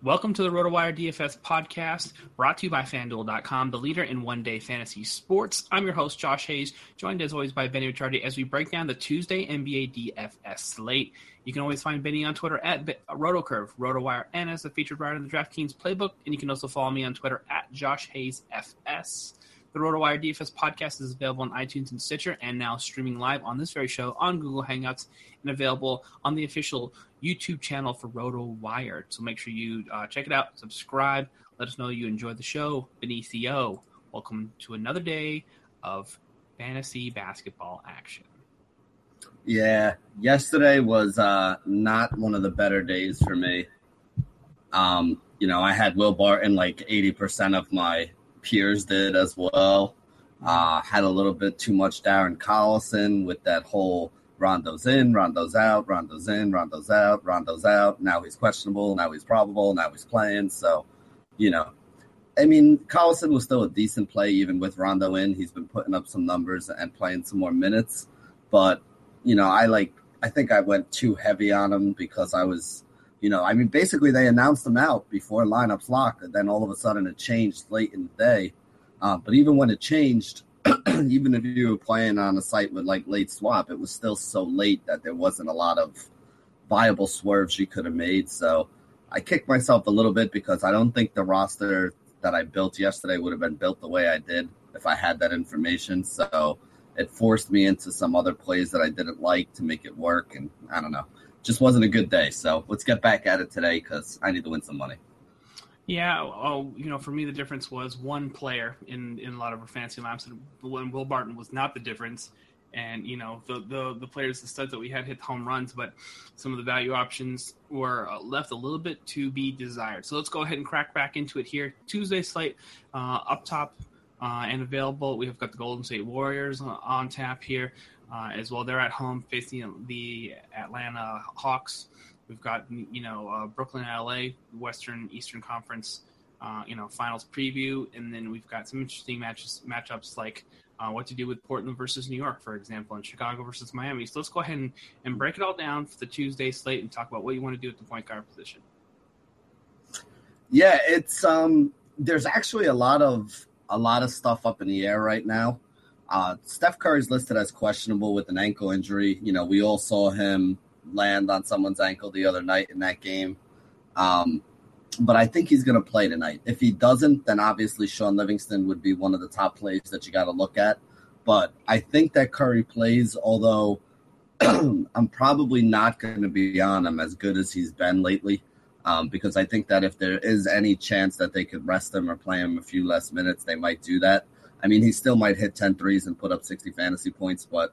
Welcome to the RotoWire DFS podcast, brought to you by FanDuel.com, the leader in one day fantasy sports. I'm your host, Josh Hayes, joined as always by Benny Ricciardi as we break down the Tuesday NBA DFS slate. You can always find Benny on Twitter at RotoCurve, RotoWire, and as a featured writer in the DraftKings playbook. And you can also follow me on Twitter at Josh Hayes FS. The RotoWire DFS podcast is available on iTunes and Stitcher and now streaming live on this very show on Google Hangouts and available on the official YouTube channel for RotoWire. So make sure you uh, check it out, subscribe, let us know you enjoyed the show. Benicio, welcome to another day of fantasy basketball action. Yeah, yesterday was uh, not one of the better days for me. Um, you know, I had Will Barton like 80% of my peers did as well. Uh, had a little bit too much Darren Collison with that whole Rondo's in, Rondo's out, Rondo's in, Rondo's out, Rondo's out. Now he's questionable. Now he's probable. Now he's playing. So, you know, I mean, Collison was still a decent play even with Rondo in. He's been putting up some numbers and playing some more minutes. But, you know, I like, I think I went too heavy on him because I was you know, I mean, basically they announced them out before lineups locked, and then all of a sudden it changed late in the day. Uh, but even when it changed, even if you were playing on a site with like late swap, it was still so late that there wasn't a lot of viable swerves you could have made. So I kicked myself a little bit because I don't think the roster that I built yesterday would have been built the way I did if I had that information. So it forced me into some other plays that I didn't like to make it work. And I don't know just wasn't a good day. So let's get back at it today because I need to win some money. Yeah, oh, you know, for me the difference was one player in in a lot of our fantasy lineups, and Will Barton was not the difference. And you know the the the players, the studs that we had hit home runs, but some of the value options were uh, left a little bit to be desired. So let's go ahead and crack back into it here. Tuesday slate uh, up top uh, and available. We have got the Golden State Warriors on tap here uh, as well. They're at home facing the Atlanta Hawks. We've got you know uh, Brooklyn, LA, Western Eastern Conference, uh, you know finals preview, and then we've got some interesting matches matchups like uh, what to do with Portland versus New York, for example, and Chicago versus Miami. So let's go ahead and, and break it all down for the Tuesday slate and talk about what you want to do at the point guard position. Yeah, it's um there's actually a lot of a lot of stuff up in the air right now. Uh, Steph Curry's listed as questionable with an ankle injury. You know, we all saw him land on someone's ankle the other night in that game. Um, but I think he's going to play tonight. If he doesn't, then obviously Sean Livingston would be one of the top plays that you got to look at. But I think that Curry plays, although I'm probably not going to be on him as good as he's been lately. Um, because I think that if there is any chance that they could rest him or play him a few less minutes, they might do that. I mean, he still might hit 10 threes and put up 60 fantasy points, but,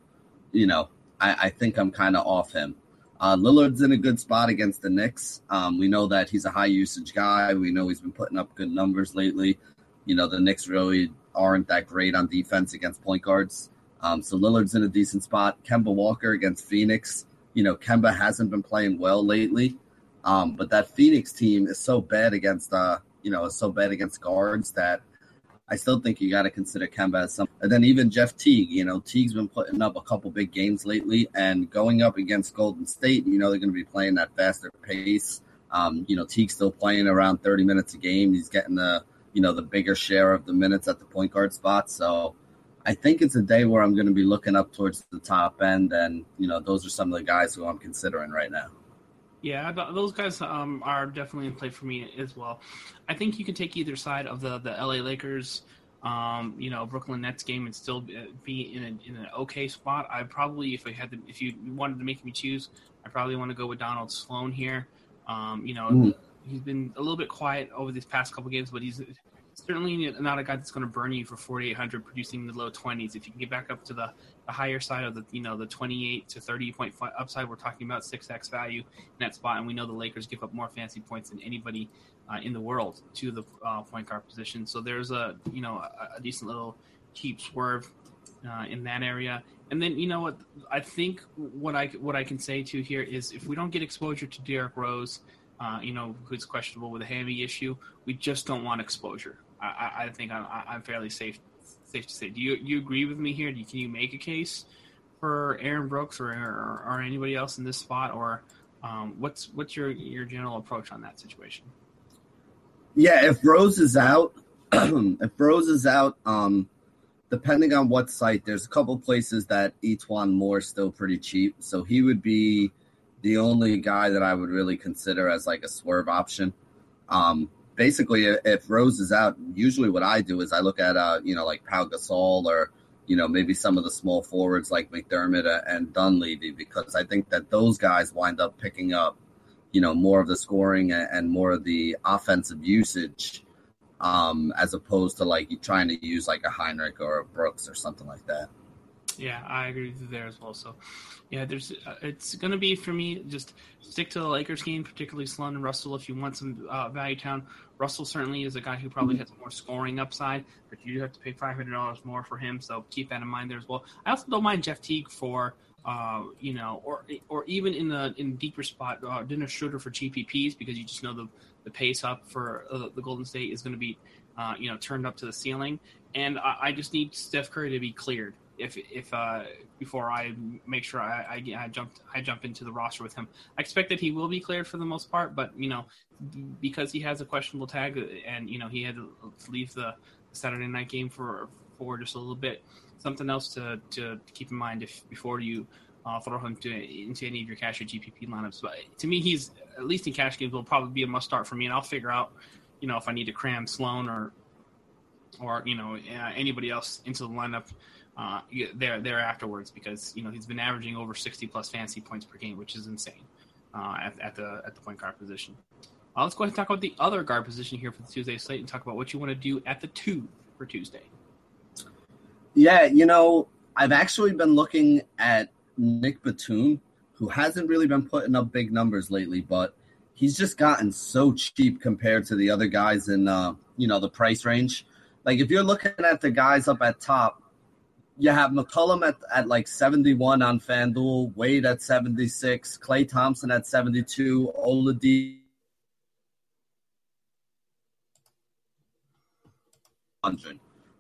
you know, I, I think I'm kind of off him. Uh, Lillard's in a good spot against the Knicks. Um, we know that he's a high usage guy. We know he's been putting up good numbers lately. You know, the Knicks really aren't that great on defense against point guards. Um, so Lillard's in a decent spot. Kemba Walker against Phoenix. You know, Kemba hasn't been playing well lately. Um, but that Phoenix team is so bad against, uh, you know, is so bad against guards that – I still think you got to consider Kemba as some. And then even Jeff Teague, you know, Teague's been putting up a couple big games lately, and going up against Golden State, you know, they're going to be playing that faster pace. Um, you know, Teague's still playing around 30 minutes a game. He's getting the, you know, the bigger share of the minutes at the point guard spot. So I think it's a day where I'm going to be looking up towards the top end, and you know, those are some of the guys who I'm considering right now. Yeah, those guys um, are definitely in play for me as well. I think you can take either side of the the LA Lakers, um, you know, Brooklyn Nets game and still be in, a, in an okay spot. I probably, if I had to, if you wanted to make me choose, I probably want to go with Donald Sloan here. Um, you know, mm. he's been a little bit quiet over these past couple games, but he's certainly not a guy that's going to burn you for 4,800, producing the low 20s. If you can get back up to the, the higher side of the you know the 28 to 30 point upside, we're talking about six x value in that spot, and we know the Lakers give up more fancy points than anybody uh, in the world to the uh, point guard position. So there's a you know a, a decent little cheap swerve uh, in that area. And then you know what I think what I what I can say to here is if we don't get exposure to Derrick Rose, uh, you know who's questionable with a hammy issue, we just don't want exposure. I, I think I'm, I'm, fairly safe safe to say. Do you you agree with me here? You, can you make a case for Aaron Brooks or or, or anybody else in this spot, or um, what's what's your your general approach on that situation? Yeah, if Rose is out, if Rose is out, um, depending on what site, there's a couple places that E'Twaun Moore still pretty cheap, so he would be the only guy that I would really consider as like a swerve option. Um, basically, if Rose is out, usually what I do is I look at, uh, you know, like Pau Gasol or, you know, maybe some of the small forwards like McDermott and Dunleavy, because I think that those guys wind up picking up, you know, more of the scoring and more of the offensive usage, um, as opposed to like trying to use like a Hinrich or a Brooks or something like that. Yeah, I agree with you there as well. So, yeah, there's uh, it's going to be for me just stick to the Lakers game, particularly Sloan and Russell. If you want some uh, value town, Russell certainly is a guy who probably mm-hmm. has more scoring upside, but you do have to pay five hundred dollars more for him. So keep that in mind there as well. I also don't mind Jeff Teague for. Uh, you know, or or even in the in deeper spot, uh, Dennis Schroeder for GPPs because you just know the the pace up for uh, the Golden State is going to be, uh, you know, turned up to the ceiling, and I, I just need Steph Curry to be cleared if if uh, before I make sure I, I, I jumped I jump into the roster with him. I expect that he will be cleared for the most part, but you know because he has a questionable tag and you know he had to leave the Saturday night game for for just a little bit. Something else to, to keep in mind if before you uh, throw him to, into any of your cash or GPP lineups. But to me, he's at least in cash games will probably be a must start for me, and I'll figure out you know if I need to cram Sloan or or you know uh, anybody else into the lineup uh, there there afterwards because you know he's been averaging over 60 plus fantasy points per game, which is insane uh, at, at, the at the point guard position. Uh, let's go ahead and talk about the other guard position here for the Tuesday slate and talk about what you want to do at the two for Tuesday. Yeah, you know, I've actually been looking at Nick Batum, who hasn't really been putting up big numbers lately, but he's just gotten so cheap compared to the other guys in uh, you know the price range. Like if you're looking at the guys up at top, you have McCollum at, at like 71 on FanDuel, Wade at 76, Klay Thompson at 72, Oladipo.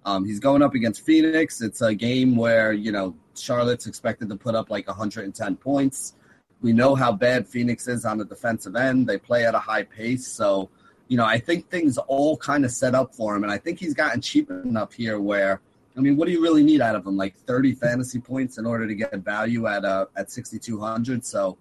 Um, he's going up against Phoenix. It's a game where, you know, Charlotte's expected to put up like 110 points. We know how bad Phoenix is on the defensive end. They play at a high pace. So, you know, I think things all kind of set up for him. And I think he's gotten cheap enough here where – I mean, what do you really need out of him? Like 30 fantasy points in order to get value at uh, at 6,200. So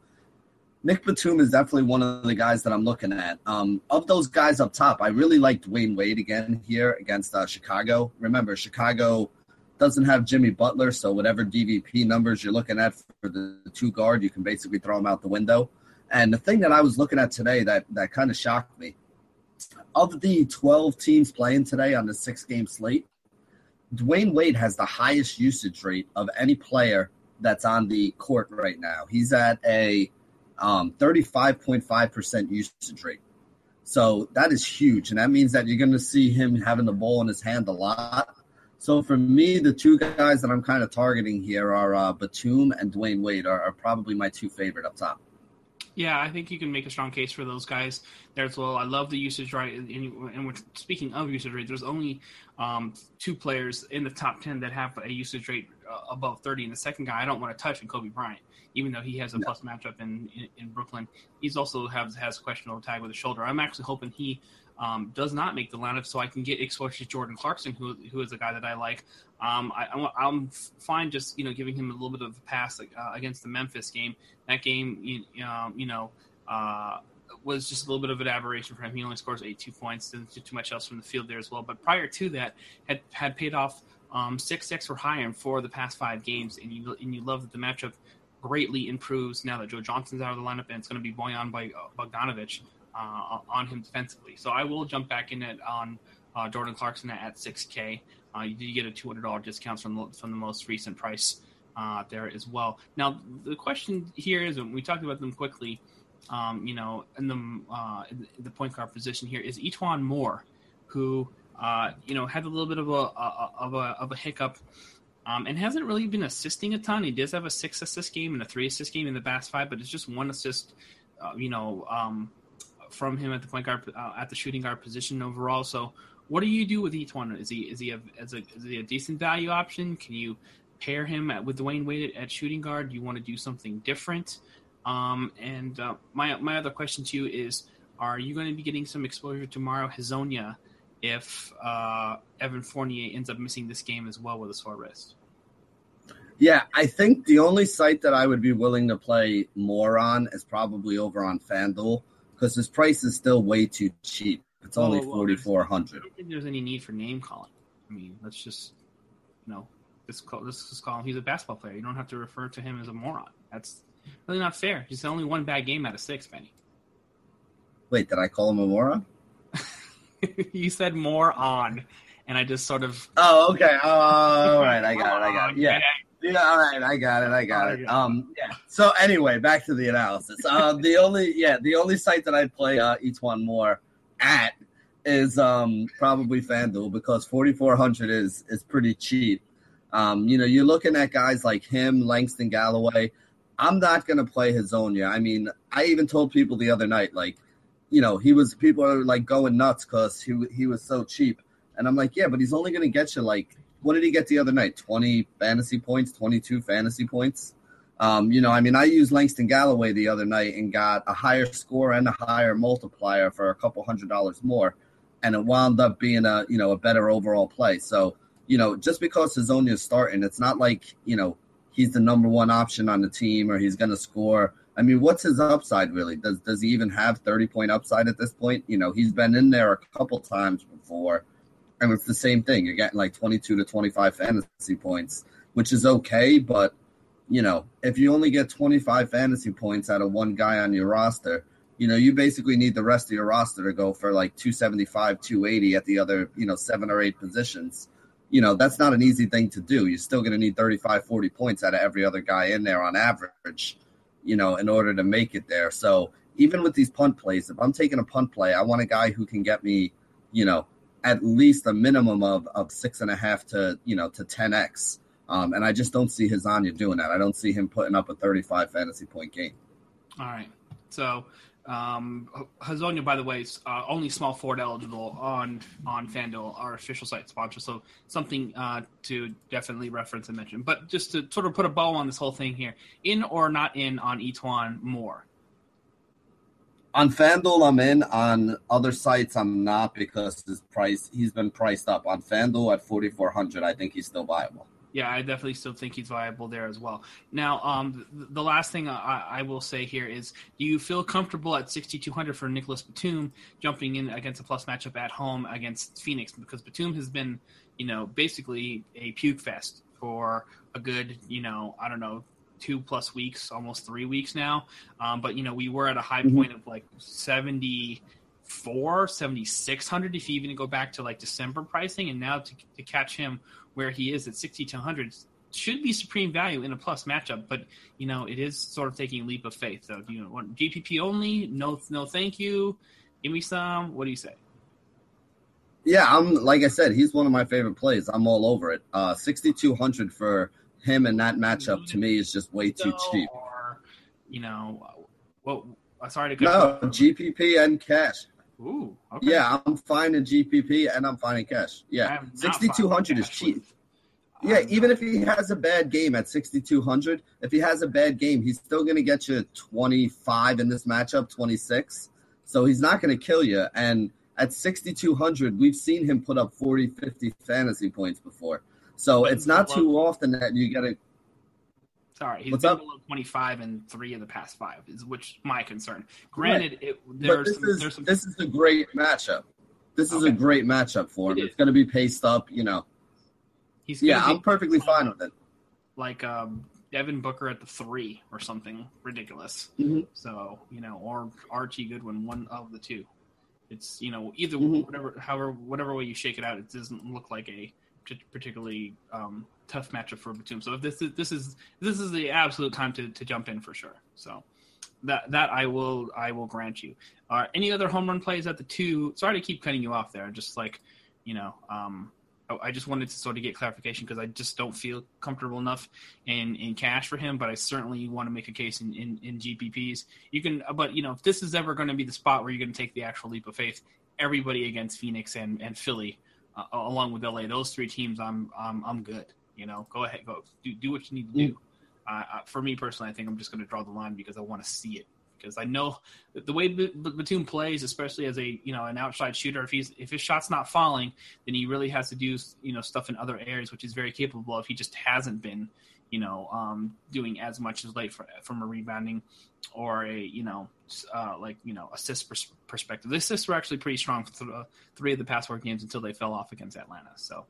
Nick Batum is definitely one of the guys that I'm looking at. Um, of those guys up top, I really like Dwyane Wade again here against uh, Chicago. Remember, Chicago doesn't have Jimmy Butler, so whatever DVP numbers you're looking at for the two guard, you can basically throw them out the window. And the thing that I was looking at today that that kind of shocked me, of the 12 teams playing today on the six game slate, Dwyane Wade has the highest usage rate of any player that's on the court right now. He's at a um, 35.5% usage rate. So that is huge. And that means that you're going to see him having the ball in his hand a lot. So for me, the two guys that I'm kind of targeting here are uh, Batum and Dwyane Wade are, are probably my two favorite up top. Yeah, I think you can make a strong case for those guys there as well. I love the usage rate, and, and we're speaking of usage rate. There's only um, two players in the top ten that have a usage rate uh, above 30, and the second guy I don't want to touch is Kobe Bryant, even though he has a plus matchup in, in, in Brooklyn. He's also has has questionable tag with the shoulder. I'm actually hoping he um, does not make the lineup, so I can get exposure to Jordan Clarkson, who who is a guy that I like. Um, I, am fine just you know giving him a little bit of a pass uh, against the Memphis game. That game, you, um, you know, uh, was just a little bit of an aberration for him. He only scores 82 points, didn't do too much else from the field there as well. But prior to that, had had paid off um, six six or higher for the past five games, and you and you love that the matchup greatly improves now that Joe Johnson's out of the lineup, and it's going to be Bojan by uh, on him defensively. So I will jump back in it on uh, Jordan Clarkson at 6K. Uh, you do get a $200 discount from the, from the most recent price uh, there as well. Now, the question here is, and we talked about them quickly, um, you know, in the, uh, in the point guard position here is E'Twaun Moore, who, uh, you know, had a little bit of a, a of a, of a hiccup um, and hasn't really been assisting a ton. He does have a six assist game and a three assist game in the past five, but it's just one assist, uh, you know, um, from him at the point guard uh, at the shooting guard position overall. So, what do you do with each one? Is he is he a, as a is he a decent value option? Can you pair him at, with Dwyane Wade at, at shooting guard? Do you want to do something different? Um, and uh, my my other question to you is: Are you going to be getting some exposure to Mario Hezonja if uh, Evan Fournier ends up missing this game as well with a sore wrist? Yeah, I think the only site that I would be willing to play more on is probably over on FanDuel because his price is still way too cheap. It's only well, forty four hundred. I don't think there's any need for name calling. I mean, let's just you know, let's call let's just call him. He's a basketball player. You don't have to refer to him as a moron. That's really not fair. He's only one bad game out of six, Benny. Wait, did I call him a moron? you said moron, and I just sort of. Oh, okay. Oh, all right. I got it. I got it. Yeah. Yeah, all right, I got it, I got it. Um, yeah. So anyway, back to the analysis. Uh, the only, yeah, the only site that I play uh, one more at is um probably FanDuel because forty four hundred is is pretty cheap. Um, you know, you're looking at guys like him, Langston Galloway. I'm not gonna play Hezonja. I mean, I even told people the other night, like, you know, he was people are like going nuts because he he was so cheap, and I'm like, yeah, but he's only gonna get you like what did he get the other night? 20 fantasy points, 22 fantasy points. Um, you know, I mean, I used Langston Galloway the other night and got a higher score and a higher multiplier for a couple hundred dollars more, and it wound up being a you know a better overall play. So you know, just because Hezonja is starting, it's not like you know he's the number one option on the team or he's going to score. I mean, what's his upside really? Does does he even have thirty point upside at this point? You know, he's been in there a couple times before and it's the same thing. You're getting like 22 to 25 fantasy points, which is okay. But, you know, if you only get 25 fantasy points out of one guy on your roster, you know, you basically need the rest of your roster to go for like 275, 280 at the other, you know, seven or eight positions. You know, that's not an easy thing to do. You're still going to need 35, 40 points out of every other guy in there on average, you know, in order to make it there. So even with these punt plays, if I'm taking a punt play, I want a guy who can get me, you know, at least a minimum of of six and a half to you know to ten x. Um, and I just don't see Hezonja doing that. I don't see him putting up a 35 fantasy point game. All right. So um, Hezonja, by the way, is uh, only small forward eligible on on FanDuel, our official site sponsor. So something uh, to definitely reference and mention. But just to sort of put a bow on this whole thing here, in or not in on E'Twaun Moore? On FanDuel, I'm in. On other sites, I'm not because his price he's been priced up. On FanDuel at 4,400, I think he's still viable. Yeah, I definitely still think he's viable there as well. Now, um, the, last thing I, I, will say here is, do you feel comfortable at 6,200 for Nicholas Batum jumping in against a plus matchup at home against Phoenix? Because Batum has been, you know, basically a puke fest for a good, you know, I don't know, two plus weeks, almost three weeks now. Um, but you know, we were at a high mm-hmm. point of like 74, 7600 if you even go back to like December pricing, and now to, to catch him where he is at 6200 should be supreme value in a plus matchup. But you know, it is sort of taking a leap of faith. So, do you want GPP only? No, no, thank you. Give me some. What do you say? Yeah, I'm like I said, he's one of my favorite plays. I'm all over it. Uh, 6200 for him in that matchup to me is just way too cheap. Or, you know, well, sorry to no GPP and cash. Ooh, okay. Yeah, I'm fine in GPP and I'm fine in cash. Yeah, 6200 is cheap. Yeah, even if he has a bad game at 6200, if he has a bad game, he's still going to get you 25 in this matchup, 26. So he's not going to kill you. And at 6200, we've seen him put up 40, 50 fantasy points before. So it's not too often that you get a. Sorry, he's What's been up? below 25 in three of the past five, is which my concern. Granted, right. it, there's, this, some, is, there's some... this is a great matchup. This is okay. a great matchup for him. It it's going to be paced up, you know. He's yeah, I'm perfectly fine with it. Like um, Devin Booker at the three or something ridiculous. Mm-hmm. So you know, or Archie Goodwin, one of the two. It's you know either mm-hmm. whatever, however, whatever way you shake it out, it doesn't look like a particularly um, tough matchup for Batum. So if this is this is this is the absolute time to, to jump in for sure. So that that I will I will grant you. Uh, any other home run plays at the two? Sorry to keep cutting you off there. Just like you know, um, I, I just wanted to sort of get clarification because I just don't feel comfortable enough in in cash for him. But I certainly want to make a case in in, in GPPs. You can, but you know, if this is ever going to be the spot where you're going to take the actual leap of faith, everybody against Phoenix and and Philly uh, along with LA. Those three teams, I'm I'm I'm good. You know, go ahead, go do do what you need to do. Uh, for me personally, I think I'm just going to draw the line because I want to see it. Because I know the way Batum plays, especially as a you know an outside shooter, if he's if his shot's not falling, then he really has to do you know stuff in other areas, which he's very capable of. He just hasn't been you know, um, doing as much as late for, from a rebounding or a, you know, uh, like, you know, assist pers- perspective. The assists were actually pretty strong for th- three of the past four games until they fell off against Atlanta. So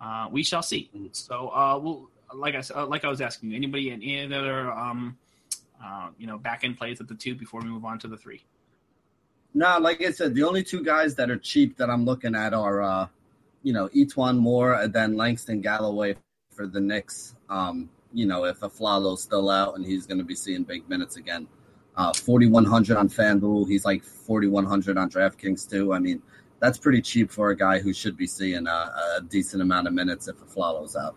uh, we shall see. Mm-hmm. So uh, we'll, like I uh, like I was asking you, anybody in any other, um, uh, you know, back end plays at the two before we move on to the three? No, like I said, the only two guys that are cheap that I'm looking at are, uh, you know, E'Twaun Moore and then Langston Galloway for the Knicks. Um, you know, if Afflalo's still out and he's going to be seeing big minutes again. Uh, 4,100 on FanDuel. He's like 4,100 on DraftKings too. I mean, that's pretty cheap for a guy who should be seeing a, a decent amount of minutes if Afflalo's out.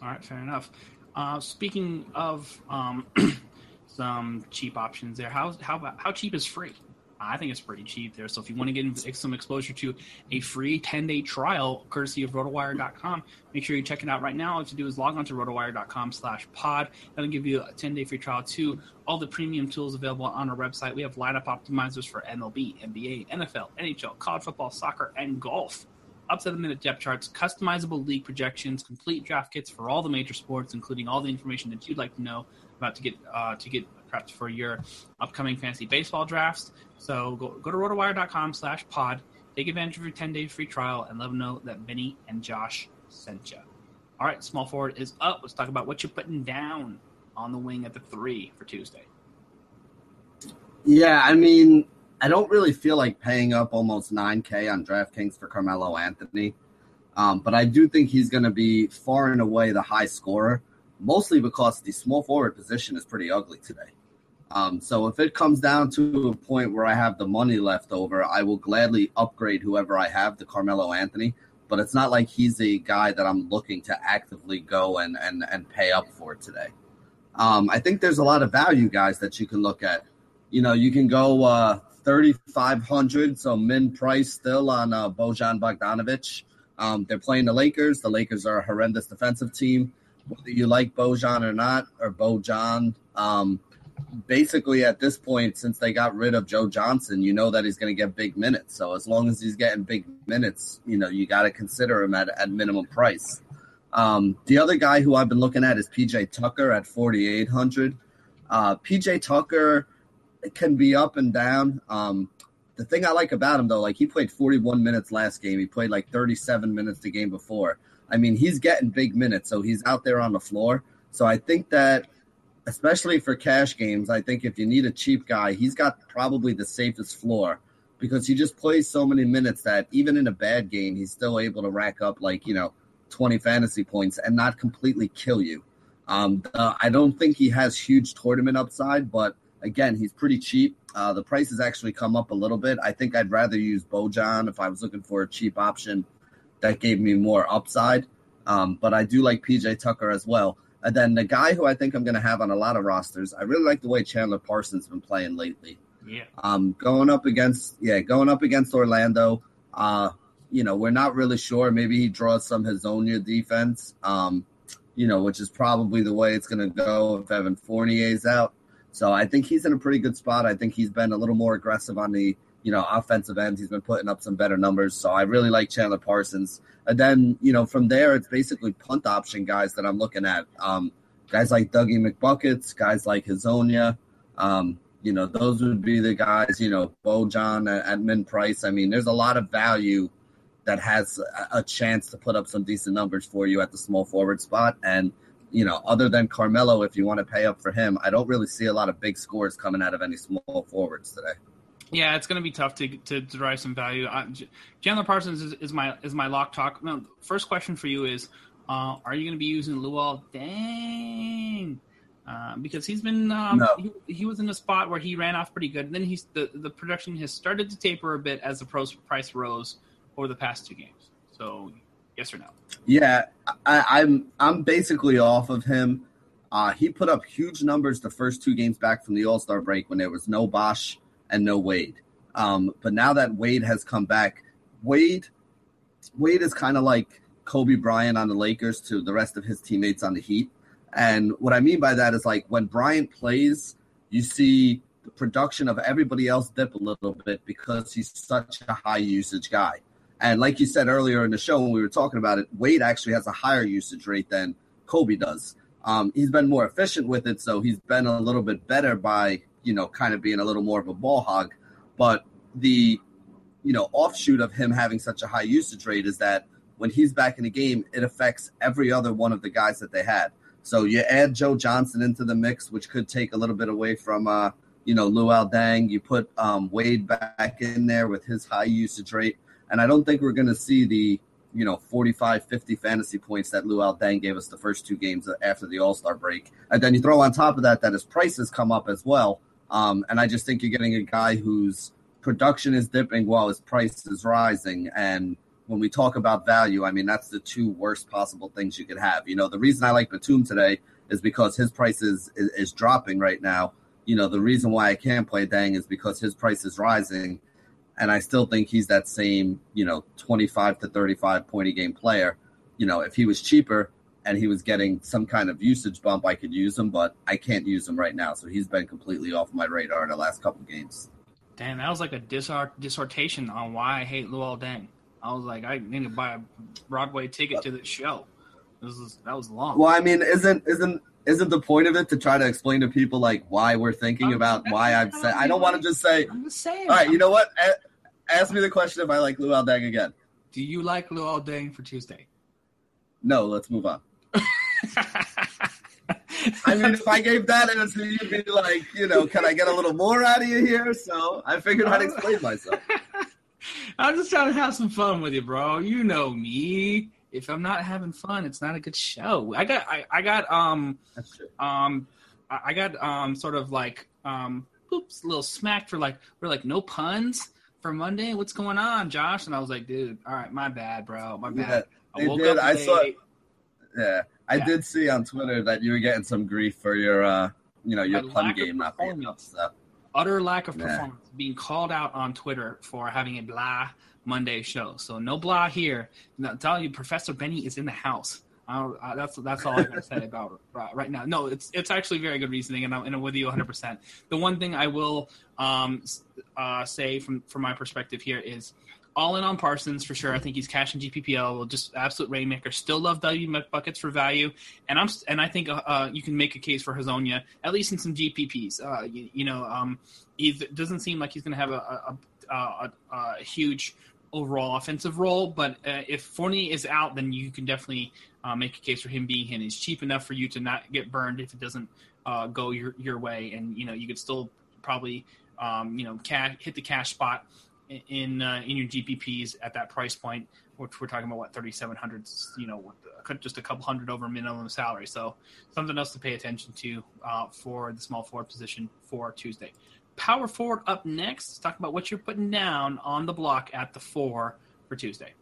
All right, fair enough. Uh, speaking of um, some cheap options there, how how how cheap is free? I think it's pretty cheap there. So if you want to get some exposure to a free 10 day trial courtesy of rotowire.com, make sure you check it out right now. All you have to do is log on to rotowire.com slash pod. That'll give you a 10 day free trial to all the premium tools available on our website. We have lineup optimizers for MLB, NBA, NFL, NHL, college football, soccer, and golf. Up to the minute depth charts, customizable league projections, complete draft kits for all the major sports, including all the information that you'd like to know about to get uh, to get prepped for your upcoming fantasy baseball drafts. So go, go to rotowire.com slash pod, take advantage of your 10 day free trial, and let them know that Benny and Josh sent you. All right, small forward is up. Let's talk about what you're putting down on the wing at the three for Tuesday. Yeah, I mean, I don't really feel like paying up almost 9K on DraftKings for Carmelo Anthony. Um, but I do think he's going to be far and away the high scorer, mostly because the small forward position is pretty ugly today. Um, so if it comes down to a point where I have the money left over, I will gladly upgrade whoever I have to Carmelo Anthony. But it's not like he's a guy that I'm looking to actively go and and and pay up for today. Um, I think there's a lot of value guys that you can look at. You know, you can go uh, 3,500, so min price still on uh, Bojan Bogdanovic. Um, they're playing the Lakers. The Lakers are a horrendous defensive team. Whether you like Bojan or not, or Bojan, um, basically at this point, since they got rid of Joe Johnson, you know that he's going to get big minutes. So as long as he's getting big minutes, you know you got to consider him at at minimum price. Um, the other guy who I've been looking at is PJ Tucker at 4,800. Uh, PJ Tucker can be up and down. Um, the thing I like about him, though, like he played 41 minutes last game. He played like 37 minutes the game before. I mean, he's getting big minutes, so he's out there on the floor. So I think that, especially for cash games, I think if you need a cheap guy, he's got probably the safest floor because he just plays so many minutes that even in a bad game, he's still able to rack up like, you know, 20 fantasy points and not completely kill you. Um, uh, I don't think he has huge tournament upside, but again, he's pretty cheap. Uh, the price has actually come up a little bit. I think I'd rather use Bojan if I was looking for a cheap option that gave me more upside. Um, but I do like PJ Tucker as well. And then the guy who I think I'm going to have on a lot of rosters, I really like the way Chandler Parsons been playing lately. Yeah. Um, going up against yeah, going up against Orlando. Uh, you know, we're not really sure. Maybe he draws some Hezonja defense. Um, you know, which is probably the way it's going to go if Evan Fournier's out. So I think he's in a pretty good spot. I think he's been a little more aggressive on the you know offensive end. He's been putting up some better numbers. So I really like Chandler Parsons. And then you know from there it's basically punt option guys that I'm looking at. Um, guys like Dougie McBuckets, guys like Hezonja. Um, you know those would be the guys. You know at min price. I mean, there's a lot of value that has a chance to put up some decent numbers for you at the small forward spot and you know, other than Carmelo, if you want to pay up for him, I don't really see a lot of big scores coming out of any small forwards today. Yeah, it's going to be tough to to, derive some value. Chandler Parsons is, is, my is my lock talk. Now, first question for you is, uh, are you going to be using Luol Deng? Uh, because he's been um, no. he, he, was in a spot where he ran off pretty good. And then he's the the production has started to taper a bit as the price rose over the past two games. So Yes or no? Yeah, I, am I'm, I'm basically off of him. Uh, he put up huge numbers the first two games back from the All Star break when there was no Bosh and no Wade. Um, but now that Wade has come back, Wade Wade is kind of like Kobe Bryant on the Lakers to the rest of his teammates on the Heat. And what I mean by that is like when Bryant plays, you see the production of everybody else dip a little bit because he's such a high usage guy. And like you said earlier in the show when we were talking about it, Wade actually has a higher usage rate than Kobe does. Um, he's been more efficient with it, so he's been a little bit better by you know kind of being a little more of a ball hog. But the you know offshoot of him having such a high usage rate is that when he's back in the game, it affects every other one of the guys that they had. So you add Joe Johnson into the mix, which could take a little bit away from uh, you know Luol Deng. You put um, Wade back in there with his high usage rate. And I don't think we're going to see the, you know, 45, 50 fantasy points that Luol Deng gave us the first two games after the All Star break. And then you throw on top of that that his prices come up as well. Um, and I just think you're getting a guy whose production is dipping while his price is rising. And when we talk about value, I mean, that's the two worst possible things you could have. You know, the reason I like Batum today is because his price is, is, is dropping right now. You know, the reason why I can't play Deng is because his price is rising and I still think he's that same, you know, 25 to 35 point a game player. You know, if he was cheaper and he was getting some kind of usage bump, I could use him, but I can't use him right now. So he's been completely off my radar in the last couple games. Damn, that was like a dissart- dissertation on why I hate Luol Deng. I was like, I need to buy a Broadway ticket to the show. This was that was long. Well, I mean, isn't isn't isn't the point of it to try to explain to people like why we're thinking I'm, about why I've said? I don't want to just say. I'm just saying. All right, you know what? ask me the question if I like Luol Deng again. Do you like Luol Deng for Tuesday? No, let's move on. I mean, if I gave that answer, you'd be like, you know, can I get a little more out of you here? So I figured I'd explain myself. I'm just trying to have some fun with you, bro. You know me. If I'm not having fun, it's not a good show. I got, I, I got, um, um, I got, um, sort of like, um, oops, a little smacked for like, for like no puns for Monday. What's going on, Josh? And I was like, dude, all right, my bad, bro, my bad. Yeah, I woke did. up I saw. Yeah, I yeah. did see on Twitter that you were getting some grief for your, uh, you know, your my pun game not being up. Utter lack of performance, yeah. Being called out on Twitter for having a blah Monday show. So no blah here. I'm telling you, Professor Benny is in the house. Uh, that's that's all I gotta say about right now. No, it's it's actually very good reasoning, and I'm, and I'm with you 100. percent The one thing I will um, uh, say from from my perspective here is all in on Parsons for sure. I think he's cash and GPPL, just absolute rainmaker. Still love W buckets for value, and I'm and I think uh, uh, you can make a case for Hezonja at least in some GPPs. Uh, you, you, know, um, he doesn't seem like he's going to have a, a, a, a, huge overall offensive role, but uh, if Fournier is out, then you can definitely uh, make a case for him being in. He's cheap enough for you to not get burned if it doesn't uh, go your your way, and you know you could still probably um, you know cash, hit the cash spot in uh, in your GPPs at that price point, which we're talking about what thirty seven hundred, you know, just a couple hundred over minimum salary. So something else to pay attention to uh, for the small forward position for Tuesday. Power forward up next. Let's talk about what you're putting down on the block at the four for Tuesday.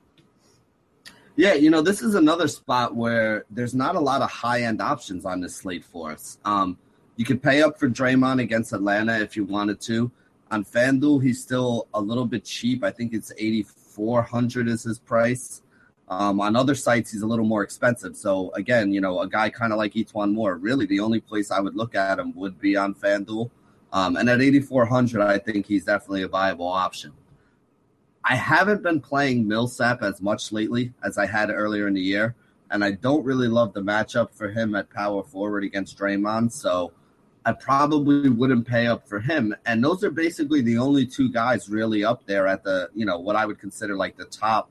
Yeah, you know, this is another spot where there's not a lot of high end options on this slate for us. Um, you could pay up for Draymond against Atlanta if you wanted to. On FanDuel, he's still a little bit cheap. I think it's 8400 is his price. Um, on other sites, he's a little more expensive. So again, you know, a guy kind of like E'Twaun Moore, really the only place I would look at him would be on FanDuel. Um, and at 8400, I think he's definitely a viable option. I haven't been playing Millsap as much lately as I had earlier in the year, and I don't really love the matchup for him at power forward against Draymond. So I probably wouldn't pay up for him. And those are basically the only two guys really up there at the, you know, what I would consider like the top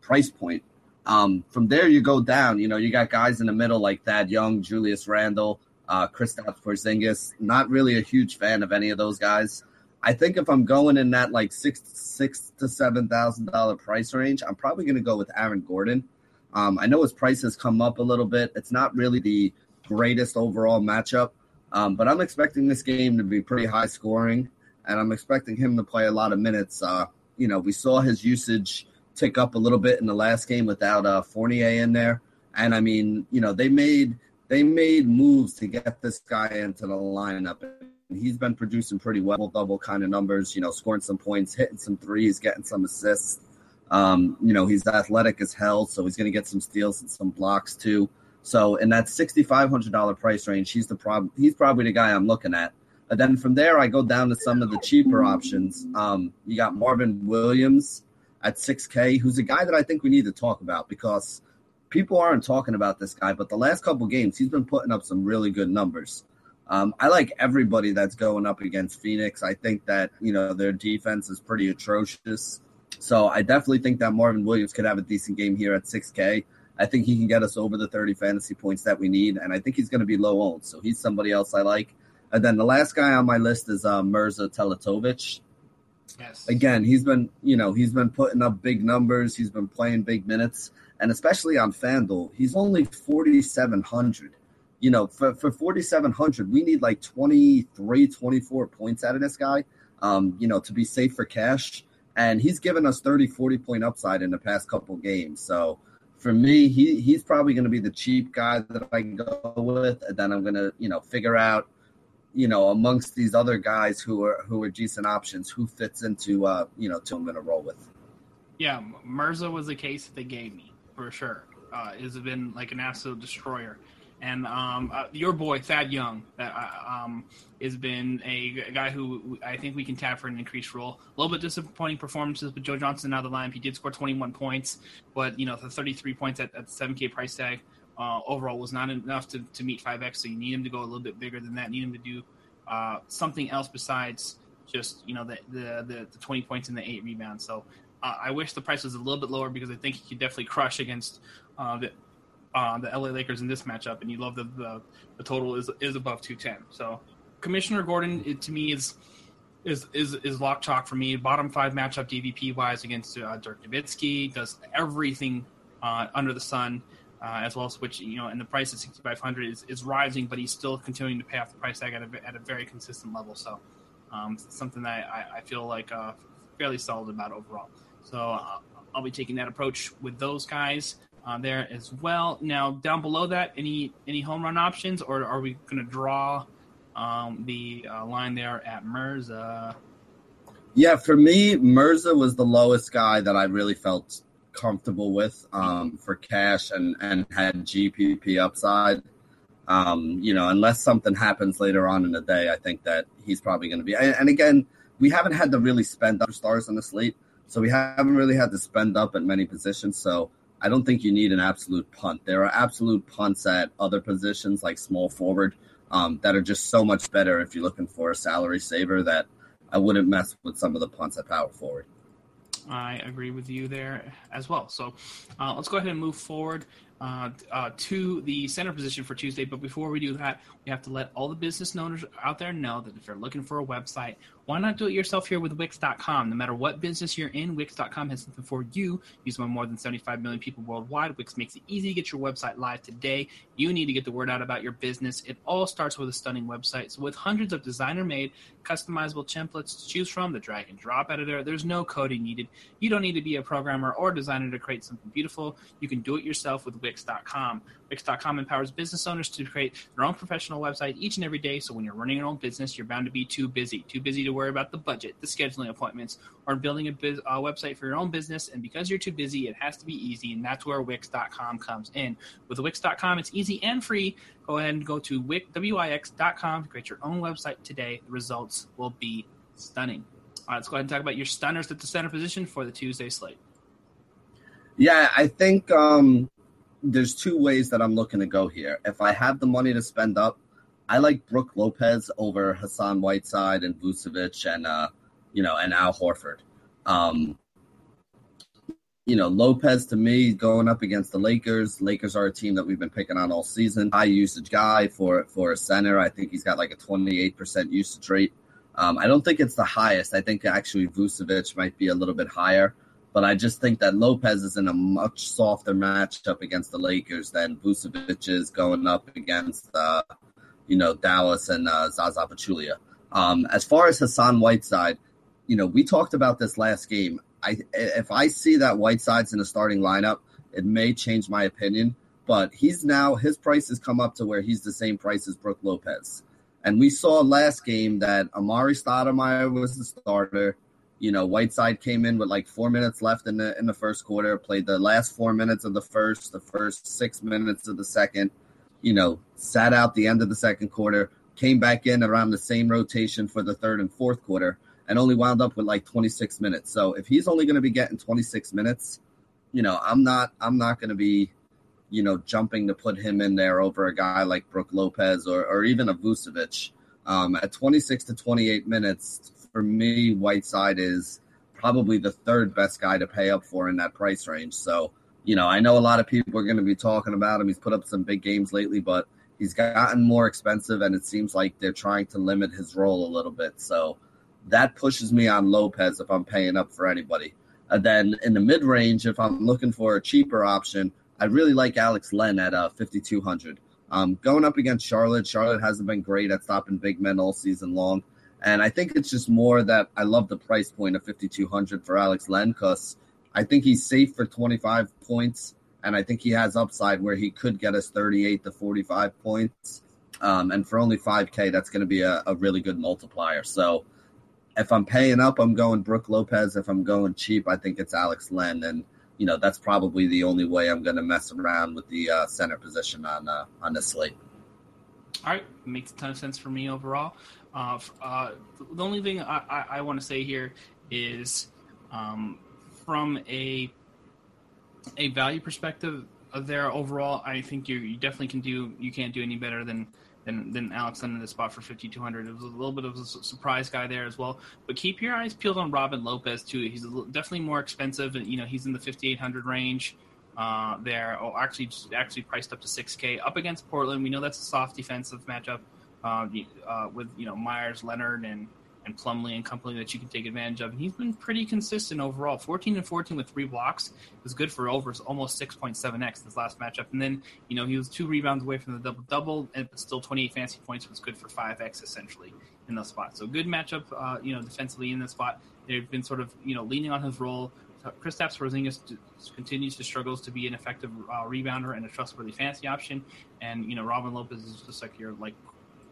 price point. Um, from there, you go down. You know, you got guys in the middle like Thad Young, Julius Randle, uh, Kristaps Porzingis. Not really a huge fan of any of those guys. I think if I'm going in that like six six to seven thousand dollar price range, I'm probably going to go with Aaron Gordon. Um, I know his price has come up a little bit. It's not really the greatest overall matchup, um, but I'm expecting this game to be pretty high scoring, and I'm expecting him to play a lot of minutes. Uh, you know, we saw his usage tick up a little bit in the last game without uh, Fournier in there, and I mean, you know, they made they made moves to get this guy into the lineup. And he's been producing pretty well, double kind of numbers. You know, scoring some points, hitting some threes, getting some assists. Um, you know, he's athletic as hell, so he's going to get some steals and some blocks too. So in that sixty five hundred dollar price range, he's the prob- he's probably the guy I'm looking at. But then from there, I go down to some of the cheaper options. Um, you got Marvin Williams at six K, who's a guy that I think we need to talk about because people aren't talking about this guy. But the last couple games, he's been putting up some really good numbers. Um, I like everybody that's going up against Phoenix. I think that you know their defense is pretty atrocious. So I definitely think that Marvin Williams could have a decent game here at 6K. I think he can get us over the 30 fantasy points that we need, and I think he's going to be low owned. So he's somebody else I like. And then the last guy on my list is uh, Mirza Teletovic. Yes. Again, he's been, you know, he's been putting up big numbers. He's been playing big minutes, and especially on FanDuel, he's only 4,700. You know, for, for 4,700, we need like 23, 24 points out of this guy, um, you know, to be safe for cash. And he's given us 30, 40 point upside in the past couple games. So, for me, he he's probably going to be the cheap guy that I can go with, and then I'm going to you know figure out you know amongst these other guys who are who are decent options who fits into uh you know to I'm going to roll with. Yeah, Mirza was the case that they gave me for sure. Uh, has been like an absolute destroyer and um, uh, your boy Thad Young uh, um, has been a, guy who I think we can tap for an increased role. A little bit disappointing performances with Joe Johnson out of the lineup. He did score 21 points, but you know the 33 points at, at the 7K price tag uh, overall was not enough to, to meet 5X. So you need him to go a little bit bigger than that. Need him to do uh, something else besides just you know the, the the, the 20 points and the eight rebounds. So uh, I wish the price was a little bit lower because I think he could definitely crush against uh, the uh, the LA Lakers in this matchup, and you love the the, the total is is above two ten. So Commissioner Gordon, it, to me, is is is is lock chalk for me. Bottom five matchup DVP wise against uh, Dirk Nowitzki does everything uh, under the sun. Uh, as well as which you know, and the price of 6,500 is, is rising, but he's still continuing to pay off the price tag at a, at a very consistent level. So, um, something that I, I feel like uh, fairly solid about overall. So, uh, I'll be taking that approach with those guys uh, there as well. Now, down below that, any any home run options, or are we going to draw um, the uh, line there at Mirza? Yeah, for me, Mirza was the lowest guy that I really felt comfortable with um, for cash and and had GPP upside. Um, you know, unless something happens later on in the day, I think that he's probably going to be. And, and, again, we haven't had to really spend up stars on the slate, so we haven't really had to spend up at many positions. So I don't think you need an absolute punt. There are absolute punts at other positions like small forward um, that are just so much better if you're looking for a salary saver that I wouldn't mess with some of the punts at power forward. I agree with you there as well. So uh, let's go ahead and move forward uh, uh, to the center position for Tuesday. But before we do that, we have to let all the business owners out there know that if they're looking for a website, why not do it yourself here with Wix.com? No matter what business you're in, Wix.com has something for you. Used by more than 75 million people worldwide, Wix makes it easy to get your website live today. You need to get the word out about your business. It all starts with a stunning website. So, with hundreds of designer made, customizable templates to choose from, the drag and drop editor, there's no coding needed. You don't need to be a programmer or designer to create something beautiful. You can do it yourself with Wix.com. Wix.com empowers business owners to create their own professional website each and every day. So, when you're running your own business, you're bound to be too busy, too busy to worry about the budget, the scheduling appointments, or building a biz- website for your own business. And because you're too busy, it has to be easy. And that's where Wix.com comes in. With Wix.com, it's easy and free. Go ahead and go to Wix.com to create your own website today. The results will be stunning. All right, let's go ahead and talk about your stunners at the center position for the Tuesday slate. Yeah, I think um, there's two ways that I'm looking to go here. If I have the money to spend up, I like Brook Lopez over Hassan Whiteside and Vucevic and uh, you know and Al Horford. Um, you know, Lopez to me going up against the Lakers. Lakers are a team that we've been picking on all season. High usage guy for for a center. I think he's got like a 28% usage rate. Um, I don't think it's the highest. I think actually Vucevic might be a little bit higher, but I just think that Lopez is in a much softer matchup against the Lakers than Vucevic is going up against uh, you know, Dallas and uh, Zaza Pachulia. Um, as far as Hassan Whiteside, you know, we talked about this last game. I if I see that Whiteside's in the starting lineup, it may change my opinion. But he's now his price has come up to where he's the same price as Brook Lopez. And we saw last game that Amar'e Stoudemire was the starter. You know, Whiteside came in with like four minutes left in the in the first quarter, played the last four minutes of the first, the first six minutes of the second you know, sat out the end of the second quarter, came back in around the same rotation for the third and fourth quarter, and only wound up with like 26 minutes. So if he's only going to be getting 26 minutes, you know, I'm not I'm not going to be, you know, jumping to put him in there over a guy like Brook Lopez or or even a Vucevic. Um, at 26 to 28 minutes, for me, Whiteside is probably the third best guy to pay up for in that price range. So you know, I know a lot of people are going to be talking about him. He's put up some big games lately, but he's gotten more expensive, and it seems like they're trying to limit his role a little bit. So that pushes me on Lopez if I'm paying up for anybody. And then in the mid range, if I'm looking for a cheaper option, I really like Alex Len at uh, 5,200. Um, going up against Charlotte, Charlotte hasn't been great at stopping big men all season long. And I think it's just more that I love the price point of 5,200 for Alex Len because I think he's safe for 25 points, and I think he has upside where he could get us 38 to 45 points. Um, and for only 5K, that's going to be a, a, really good multiplier. So if I'm paying up, I'm going Brook Lopez. If I'm going cheap, I think it's Alex Len. And, you know, that's probably the only way I'm going to mess around with the uh, center position on, uh, on the slate. All right, makes a ton of sense for me overall. Uh, uh, the only thing I, I, I want to say here is um, from a a value perspective there overall, I think you you definitely can do you can't do any better than than, than Alex in the spot for 5200. It was a little bit of a surprise guy there as well. But keep your eyes peeled on Robin Lopez too. He's definitely more expensive, and you know he's in the 5800 range uh, there. Oh, actually, actually priced up to 6K up against Portland. We know that's a soft defensive matchup uh, uh, with you know Meyers, Leonard, and and Plumlee and company that you can take advantage of. And he's been pretty consistent overall. 14 and 14 with three blocks was good for over almost 6.7x this last matchup. And then, you know, he was two rebounds away from the double double, and still 28 fancy points was good for 5x essentially in the spot. So good matchup, uh, you know, defensively in the spot. They've been sort of, you know, leaning on his role. Kristaps Porzingis continues to struggles to be an effective uh, rebounder and a trustworthy fantasy option, and you know Robin Lopez is just like your like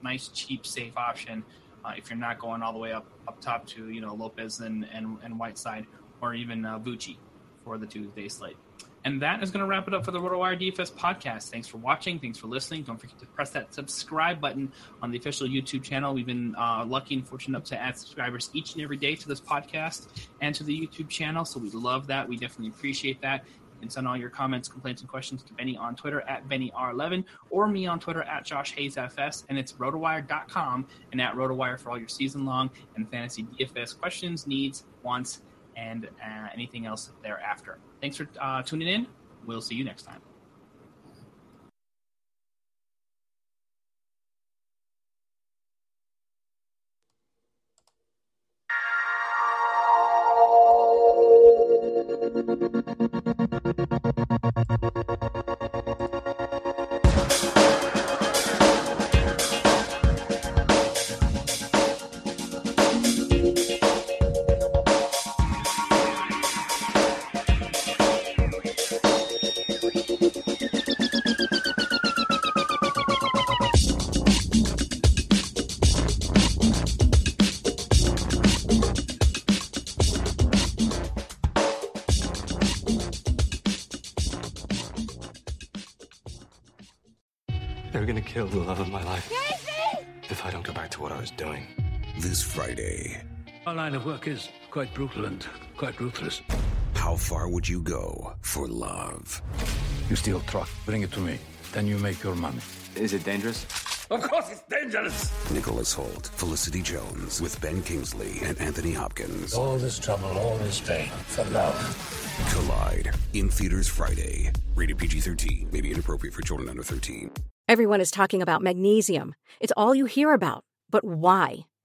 nice cheap safe option uh, if you're not going all the way up up top to you know Lopez and and, and Whiteside or even uh, Vucci for the Tuesday slate. And that is going to wrap it up for the RotoWire DFS podcast. Thanks for watching. Thanks for listening. Don't forget to press that subscribe button on the official YouTube channel. We've been uh, lucky and fortunate enough to add subscribers each and every day to this podcast and to the YouTube channel. So we love that. We definitely appreciate that. Can send all your comments, complaints, and questions to Benny on Twitter at BennyR11 or me on Twitter at Josh Hayes FS. And it's rotowire.com and at rotowire for all your season long and fantasy DFS questions, needs, wants, and uh, anything else thereafter. Thanks for uh, tuning in. We'll see you next time. Friday, Our line of work is quite brutal and quite ruthless. how far would you go for love? You steal truck, bring it to me. Then you make your money. Is it dangerous? Of course it's dangerous! Nicholas Hoult, Felicity Jones, with Ben Kingsley and Anthony Hopkins. All this trouble, all this pain, for love. Collide in theaters Friday. Rated PG 13, may be inappropriate for children under 13. Everyone is talking about magnesium. It's all you hear about. But why?